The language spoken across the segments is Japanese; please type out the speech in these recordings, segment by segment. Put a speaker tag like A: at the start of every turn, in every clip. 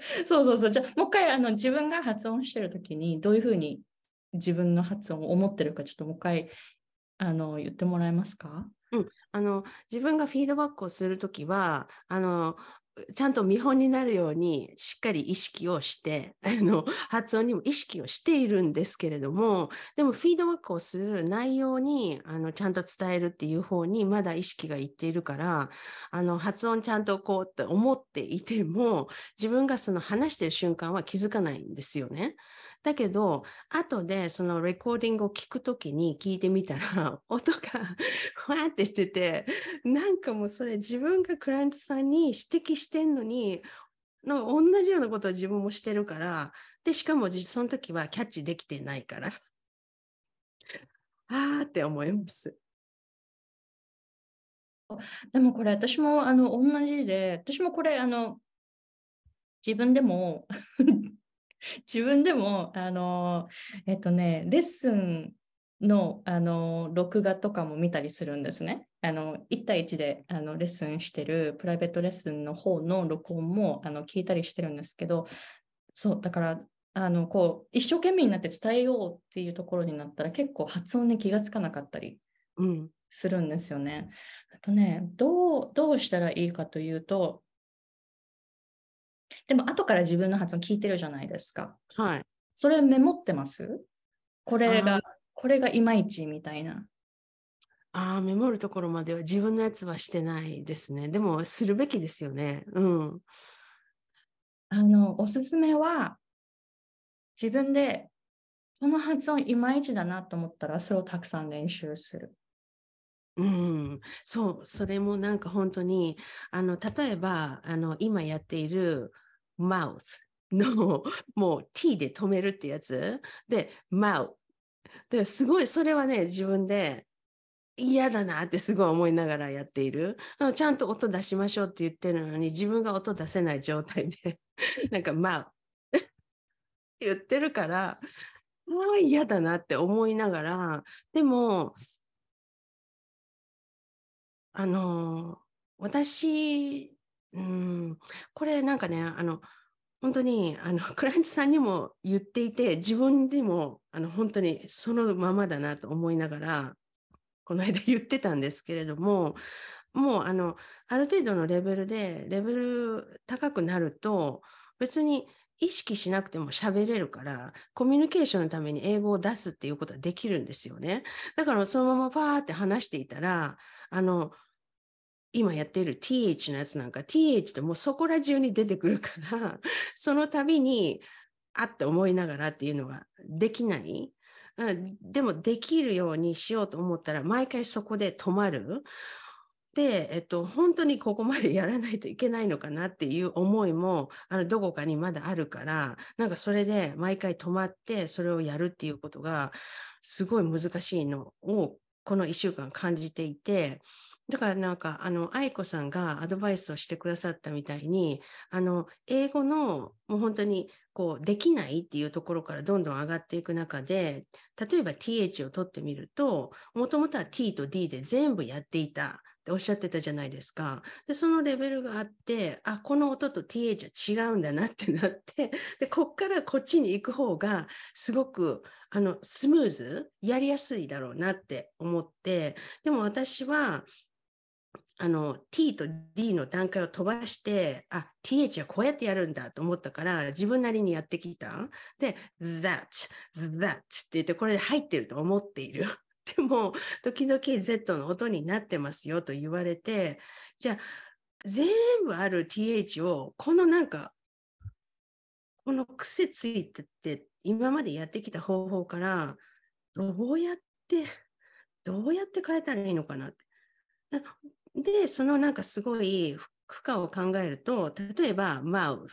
A: そうそうそう。じゃあ、もう一回あの自分が発音してるときに、どういうふうに自分の発音を思ってるか、ちょっともう一回あの言ってもらえますか？
B: うん、あの自分がフィードバックをするときはあのちゃんと見本になるようにしっかり意識をして あの発音にも意識をしているんですけれどもでもフィードバックをする内容にあのちゃんと伝えるっていう方にまだ意識がいっているからあの発音ちゃんとこうって思っていても自分がその話してる瞬間は気づかないんですよね。だけど、後でそのレコーディングを聞くときに聞いてみたら、音がふわってしてて、なんかもうそれ自分がクライアントさんに指摘してんのに、の同じようなことは自分もしてるから、で、しかもその時はキャッチできてないから、あーって思います。
A: でもこれ私もあの同じで、私もこれあの自分でも 自分でも、あの、えっとね、レッスンの、あの、録画とかも見たりするんですね。あの、1対1であのレッスンしてるプライベートレッスンの方の録音もあの聞いたりしてるんですけど、そう、だから、あの、こう、一生懸命になって伝えようっていうところになったら結構発音に気がつかなかったりするんですよね。うん、あとね、どう、どうしたらいいかというと、でも後から自分の発音聞いてるじゃないですか。
B: はい。
A: それメモってます？これが、これがいまいちみたいな。
B: ああ、メモるところまでは自分のやつはしてないですね。でも、するべきですよね。うん。
A: あの、おすすめは、自分で、この発音いまいちだなと思ったら、それをたくさん練習する。
B: うん、そう、それもなんか本当に、あの、例えば、あの、今やっている mouth の、もう t で止めるってやつで、mouth。ですごい、それはね、自分で嫌だなってすごい思いながらやっている。ちゃんと音出しましょうって言ってるのに、自分が音出せない状態で、なんか mouth 言ってるから、もう嫌だなって思いながら、でも、あの、私、うん、これなんかね、あの、本当にあの クライアントさんにも言っていて自分でもあの本当にそのままだなと思いながらこの間言ってたんですけれどももうあのある程度のレベルでレベル高くなると別に意識しなくても喋れるからコミュニケーションのために英語を出すっていうことはできるんですよね。だからそのままパーって話していたらあの今やってる TH のやつなんか TH ってもうそこら中に出てくるから その度にあって思いながらっていうのができない。でもできるようにしようと思ったら毎回そこで止まる。で、えっと、本当にここまでやらないといけないのかなっていう思いもあのどこかにまだあるからなんかそれで毎回止まってそれをやるっていうことがすごい難しいのをこの1週間感じていてだからなんか、あの、愛子さんがアドバイスをしてくださったみたいに、あの、英語のもう本当にこう、できないっていうところからどんどん上がっていく中で、例えば th を取ってみると、もともとは t と d で全部やっていた。っておっしゃってたじゃないですか。で、そのレベルがあって、あ、この音と th は違うんだなってなって、で、こっからこっちに行く方が、すごく、あの、スムーズ、やりやすいだろうなって思って、でも私は、あの T と D の段階を飛ばしてあ TH はこうやってやるんだと思ったから自分なりにやってきたで That That って言ってこれで入ってると思っているでも時々 Z の音になってますよと言われてじゃあ全部ある TH をこのなんかこの癖ついてて今までやってきた方法からどうやってどうやって変えたらいいのかなって。で、そのなんかすごい負荷を考えると、例えば mouth、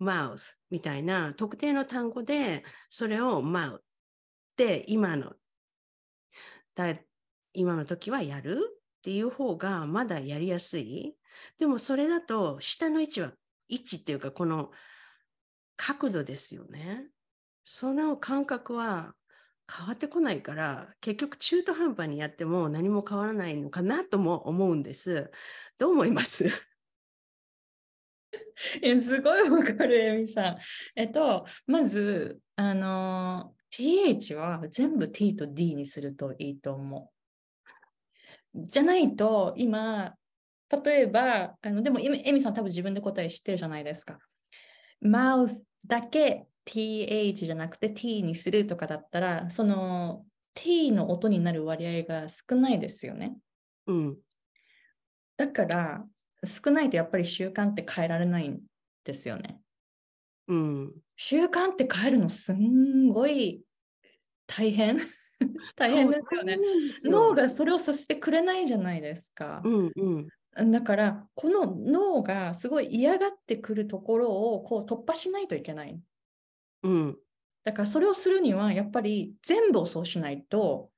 B: mouth みたいな特定の単語で、それを mouth で今の、今の時はやるっていう方がまだやりやすい。でもそれだと下の位置は、位置っていうかこの角度ですよね。その感覚は変わってこないから結局中途半端にやっても何も変わらないのかなとも思うんです。どう思います？
A: いやすごいわかる、エミさん。えっと、まず、あの、th は全部 t と d にするといいと思う。じゃないと、今、例えば、あのでも、エミさん多分自分で答え知ってるじゃないですか。mouth だけ th じゃなくて t にするとかだったら、その t の音になる割合が少ないですよね。
B: うん。
A: だから、少ないとやっぱり習慣って変えられないんですよね。
B: うん、
A: 習慣って変えるのすんごい大変 大変ですよね脳がそれをさせてくれないじゃないですか。
B: うんうん、
A: だからこの脳がすごい嫌がってくるところをこう突破しないといけない。
B: うん、
A: だからそれをするにはやっぱり全部をそうしないと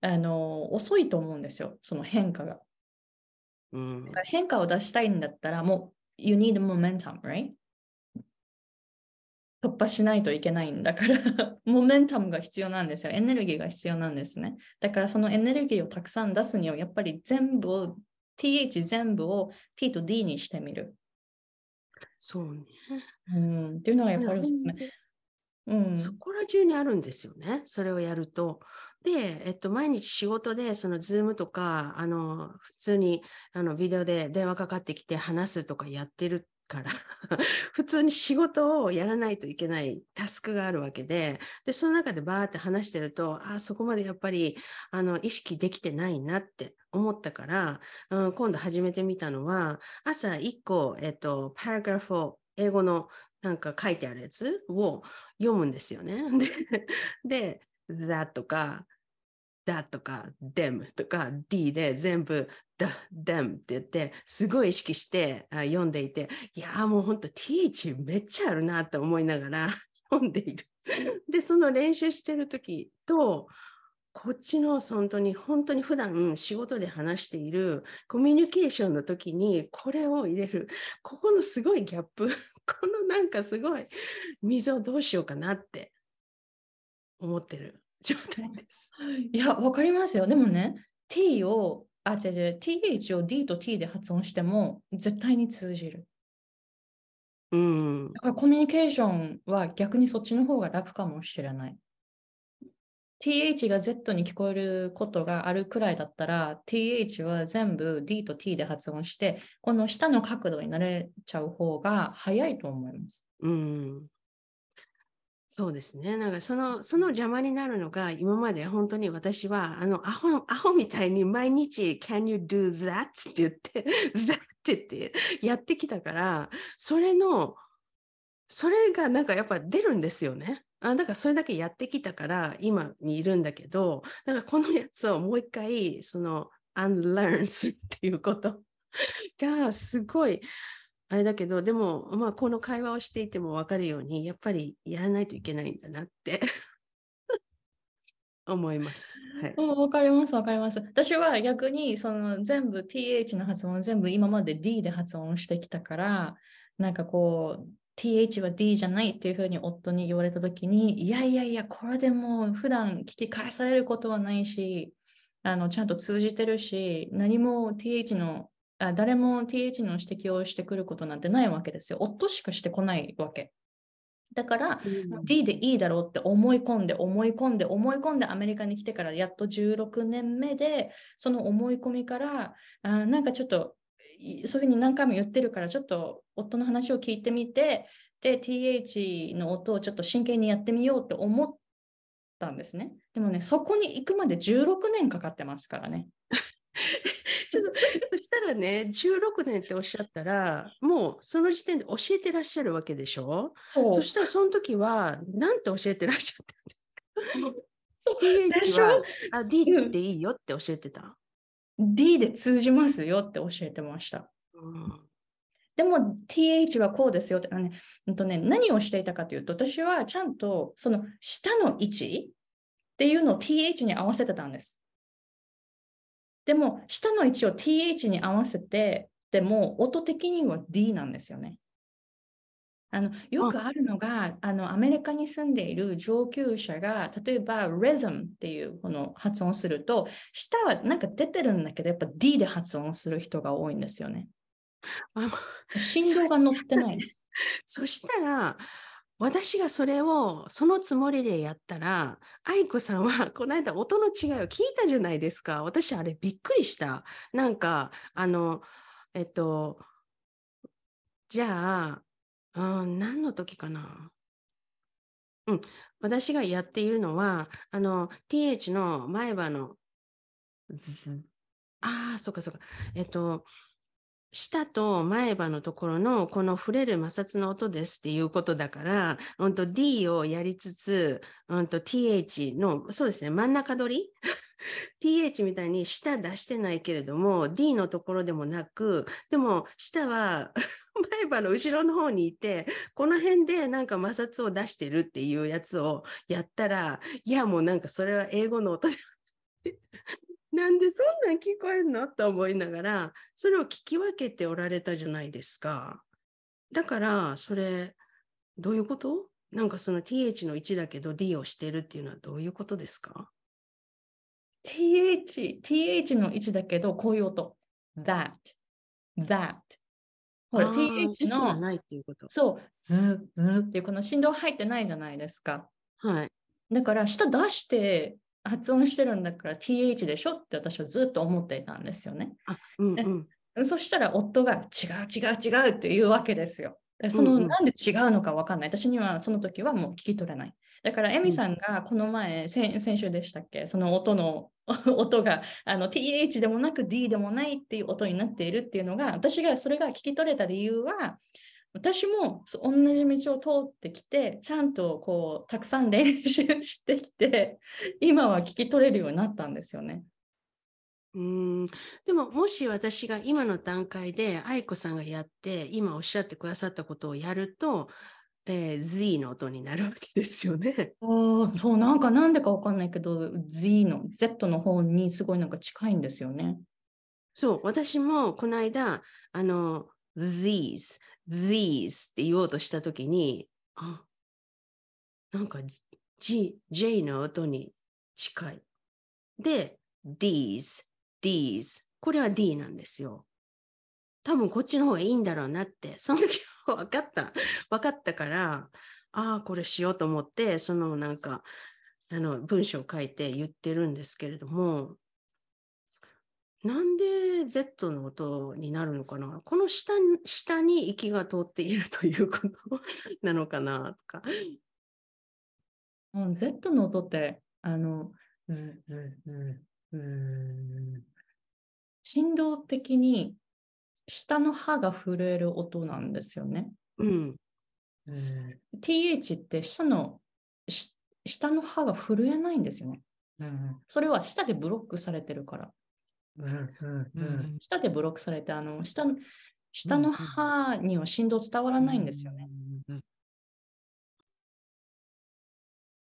A: あの遅いと思うんですよその変化が。
B: うん、
A: 変化を出したいんだったら、もう、you need momentum, right? 突破しないといけないんだから、momentum が必要なんですよ。エネルギーが必要なんですね。だからそのエネルギーをたくさん出すには、やっぱり全部を、th 全部を t と d にしてみる。
B: そうね。
A: うん、っていうのがやっぱりおすすめ。
B: うん、そこら中にあるんですよね。それをやると。で、えっと、毎日仕事で、そのズームとか、あの、普通に、あの、ビデオで電話かかってきて話すとかやってるから 普通に仕事をやらないといけないタスクがあるわけで、で、その中でバーって話してると、ああ、そこまでやっぱり、あの、意識できてないなって思ったから、うん、今度始めてみたのは、朝1個、えっと、パラグラフを英語のなんか書いてあるやつを読むんですよね。で、で that とか that とか them とか d で全部 them って言って、すごい意識して読んでいて、いやもう本当 teach めっちゃあるなって思いながら 読んでいる。で、その練習してる時と、こっちの本当に本当に普段仕事で話しているコミュニケーションの時にこれを入れるここのすごいギャップ このなんかすごい溝どうしようかなって思ってる状態です。
A: いや、わかりますよ。でもね、t を、あ、違う違う、th を d と t で発音しても絶対に通じる。
B: うん。
A: だからコミュニケーションは逆にそっちの方が楽かもしれない。th が z に聞こえることがあるくらいだったら、th は全部 d と t で発音して、この下の角度になれちゃう方が早いと思います。
B: うん。そうですね。なんかその、その邪魔になるのが、今まで本当に私は、あの、アホ、アホみたいに毎日、can you do that? って言って、that って言ってやってきたから、それの、それがなんかやっぱ出るんですよね。あだからそれだけやってきたから今にいるんだけど、だからこのやつをもう一回、その、unlearn するっていうことがすごい、あれだけど、でも、まあ、この会話をしていても分かるように、やっぱりやらないといけないんだなって 思います。はい、
A: 分かります、分かります。私は逆にその全部 TH の発音全部今まで D で発音してきたから、なんかこう、TH は D じゃないっていうふうに夫に言われたときに、いやいやいや、これでも普段聞き返されることはないし、あのちゃんと通じてるし、何も TH の、誰も TH の指摘をしてくることなんてないわけですよ。夫しかしてこないわけ。だから、うん、D でいいだろうって思い込んで、思い込んで、思い込んでアメリカに来てからやっと16年目で、その思い込みから、あなんかちょっとそういうふうに何回も言ってるから、ちょっと夫の話を聞いてみて、で、TH の音をちょっと真剣にやってみようって思ったんですね。でもね、そこに行くまで16年かかってますからね。
B: ちょっとそしたらね、16年っておっしゃったら、もうその時点で教えてらっしゃるわけでしょ？そしたらその時は、なんて教えてらっしゃったんですか ?TH はあ D っていいよって教えてた、
A: D で通じますよって教えてました。
B: うん、
A: でも TH はこうですよって、ねうんとね、何をしていたかというと、私はちゃんとその下の位置っていうのを TH に合わせてたんです。でも、下の位置を TH に合わせて、でも音的には D なんですよね。あのよくあるのがあのアメリカに住んでいる上級者が例えば rhythm っていうこの発音すると下はなんか出てるんだけどやっぱ D で発音する人が多いんですよね。
B: あ
A: 振動が乗ってない。
B: そしたら、私がそれをそのつもりでやったら、愛子さんはこの間音の違いを聞いたじゃないですか。私あれびっくりした。なんか、あの、えっと、じゃあ、うん、何の時かな。うん、私がやっているのは、あの、th の前歯の、ああ、そうかそうか。えっと、舌と前歯のところのこの触れる摩擦の音ですっていうことだから、うんと D をやりつつ、うんと TH の、そうですね、真ん中取り ?TH みたいに舌出してないけれども、D のところでもなく、でも舌は 前歯の後ろの方にいて、この辺でなんか摩擦を出してるっていうやつをやったら、いやもうなんかそれは英語の音でなんでそんなん聞こえんの？と思いながら、それを聞き分けておられたじゃないですか。だから、それ、どういうこと？なんかその TH の位置だけど D をしてるっていうのはどういうことですか
A: ？Th、th の位置だけど、こういう音。that, that. ほら、th の、
B: ないっていうこと。
A: そう、ズーズーっていうこの振動入ってないじゃないですか。
B: はい。
A: だから、舌出して発音してるんだから th でしょって私はずっと思っていたんですよね。
B: あ、うん
A: え
B: うん。
A: そしたら夫が違う違う違うっていうわけですよ。でその、
B: うんうん
A: なんで違うのかわかんない。私にはその時はもう聞き取れない。だから、エミさんがこの前、先先週でしたっけ？その音の、音があの TH でもなく D でもないっていう音になっているっていうのが、私がそれが聞き取れた理由は、私も同じ道を通ってきて、ちゃんとこう、たくさん練習してきて、今は聞き取れるようになったんですよね。
B: うーんでも、もし私が今の段階で愛子さんがやって、今おっしゃってくださったことをやると、えー Z の音になるわけですよね。
A: ああ、そう、なんかなんでかわかんないけど、Z の、Z の方にすごいなんか近いんですよね。
B: そう、私もこの間、あの、these, these って言おうとしたときに、あ、なんか G、J の音に近い。で、these, these、これは D なんですよ。多分こっちの方がいいんだろうなって、その時は分かった。分かったから、ああ、これしようと思って、そのなんか、あの文章を書いて言ってるんですけれども、なんで Z の音になるのかな？この下に下に息が通っているということなのかなとか。
A: うん Z の音って、あの、ズズズズ振動的に下の歯が震える音なんですよね。
B: うん。
A: TH って下の下の歯が震えないんですよね。うんそれは下でブロックされてるから。
B: うん
A: 下でブロックされて、あの下の下の歯には振動伝わらないんですよね。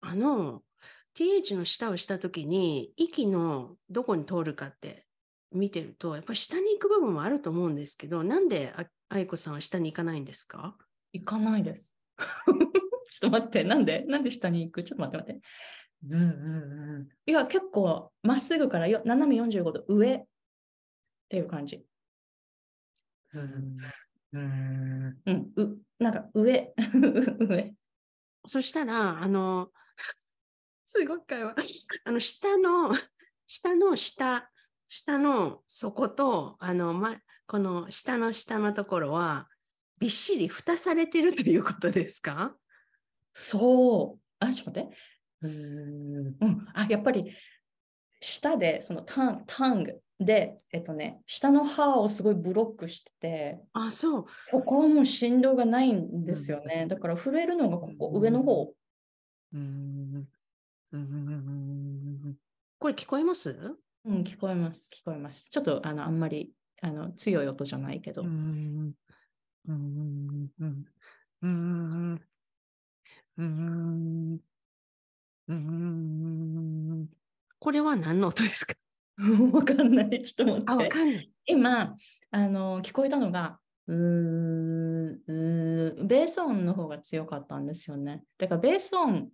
B: あの、TH の下をしたときに、息のどこに通るかって見てると、やっぱり下に行く部分もあると思うんですけど、なんであ愛子さんは下に行かないんですか？
A: 行かないです。ちょっと待って、なんでなんで下に行く？ちょっと待って待って。ズンズンズンいや、結構まっすぐからよ斜め45度上っていう感じ。うん、うなんか上、上。
B: そしたら、あの、すごく会話。あの、下の、下の下、下の底と、あの、ま、この下の下のところは、びっしり蓋されてるということですか？
A: そう。あ、ちょっと待って。うーん、うん、あ、やっぱり下で、そのタンタングで、えっとね、下の歯をすごいブロックしてて、
B: あ、そう。
A: ここはもう振動がないんですよね。だから震えるのがここ上の方。
B: これ聞こえます？
A: うん、聞こえます。聞こえます。ちょっとあのあんまりあの強い音じゃないけど。
B: これは何の音ですか？
A: わかんない。ちょっと
B: あ、
A: 待って。
B: わかんない。
A: 今あの聞こえたのが、うーんうーベース音の方が強かったんですよね。だからベース音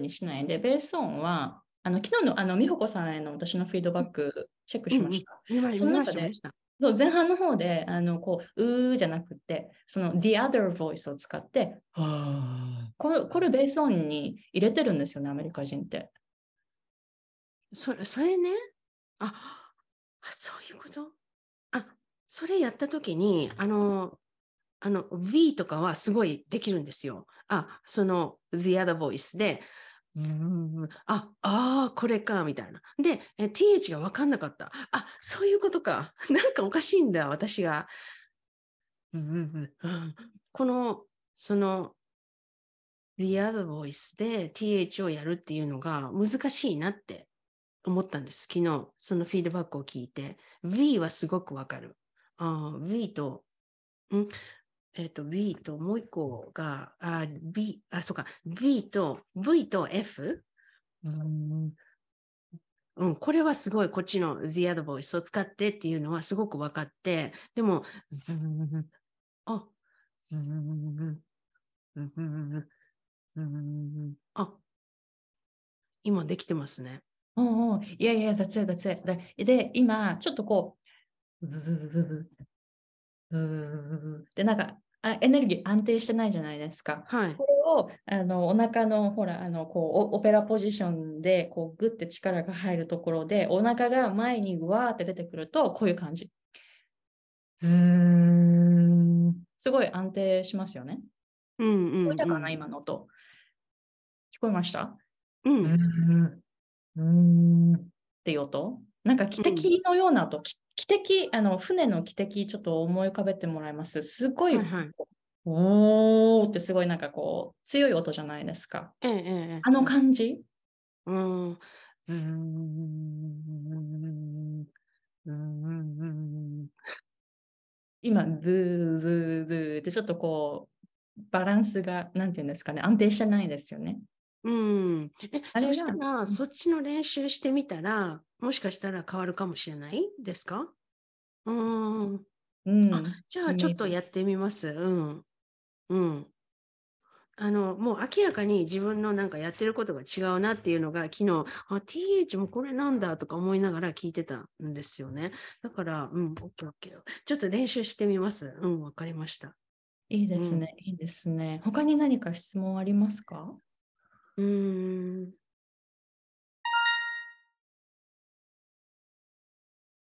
A: にしないで、ベース音は、あの昨日のあの美穂子さんへの私のフィードバックチェックしました。
B: 見ま見ました、
A: その中で
B: 見ました。
A: そう前半の方で、あの、こう、うーじゃなくて、その the other voice を使って、これ、これベース音に入れてるんですよね、アメリカ人って。
B: それそれねああ、そういうこと？あ、それやったときに、あの、あの、V とかはすごいできるんですよ。あ、その The other voice で、うんあ、あーこれか、みたいな。で、え TH が分かんなかった。あ、そういうことか。なんかおかしいんだ、私が。この、その、The other voice で TH をやるっていうのが難しいなって思ったんです。昨日、そのフィードバックを聞いて。V はすごくわかる。あ V と、ん？えっ、と、V ともう一個が、あ、B、あ、そうか、V と、V と F? うん、うん、これはすごい、こっちの The other voice を使ってっていうのはすごく分かって、でも、う んあ、うんうんうんあ、今できてますね。
A: うんうん。いやいや、that's it, that's it. で、で今、ちょっとこう、うーうーうーで、なんか、あエネルギー安定してないじゃないですか。
B: はい。
A: これをあのお腹のほらあのこうオオペラポジションでこうグッて力が入るところでお腹が前にうわーって出てくるとこういう感じ。うーんすごい安定しますよね。
B: うんうん、うん。
A: 聞こえたかな、今の音。聞こえました？
B: うん。
A: うーんっていう音？なんか汽笛のような音、き汽笛、あの船の汽笛ちょっと思い浮かべてもらえます。すごい、
B: はいはい
A: おーってすごいなんかこう強い音じゃないですか。
B: ええええ。
A: あの感じ？
B: うん。
A: 今、ズーズーズーってちょっとこう、バランスが、なんていうんですかね、安定してないですよね。
B: うん。え、そしたら、
A: うん
B: そっちの練習してみたら、もしかしたら変わるかもしれないですか？うん。
A: うん。
B: あじゃあ、ちょっとやってみます。うん。うん。あの、もう明らかに自分のなんかやってることが違うなっていうのが昨日、あ、TH もこれなんだとか思いながら聞いてたんですよね。だから、うん、OK、OK。ちょっと練習してみます。うん、わかりました。
A: いいですね、いいですね。他に何か質問ありますか？
B: うーん。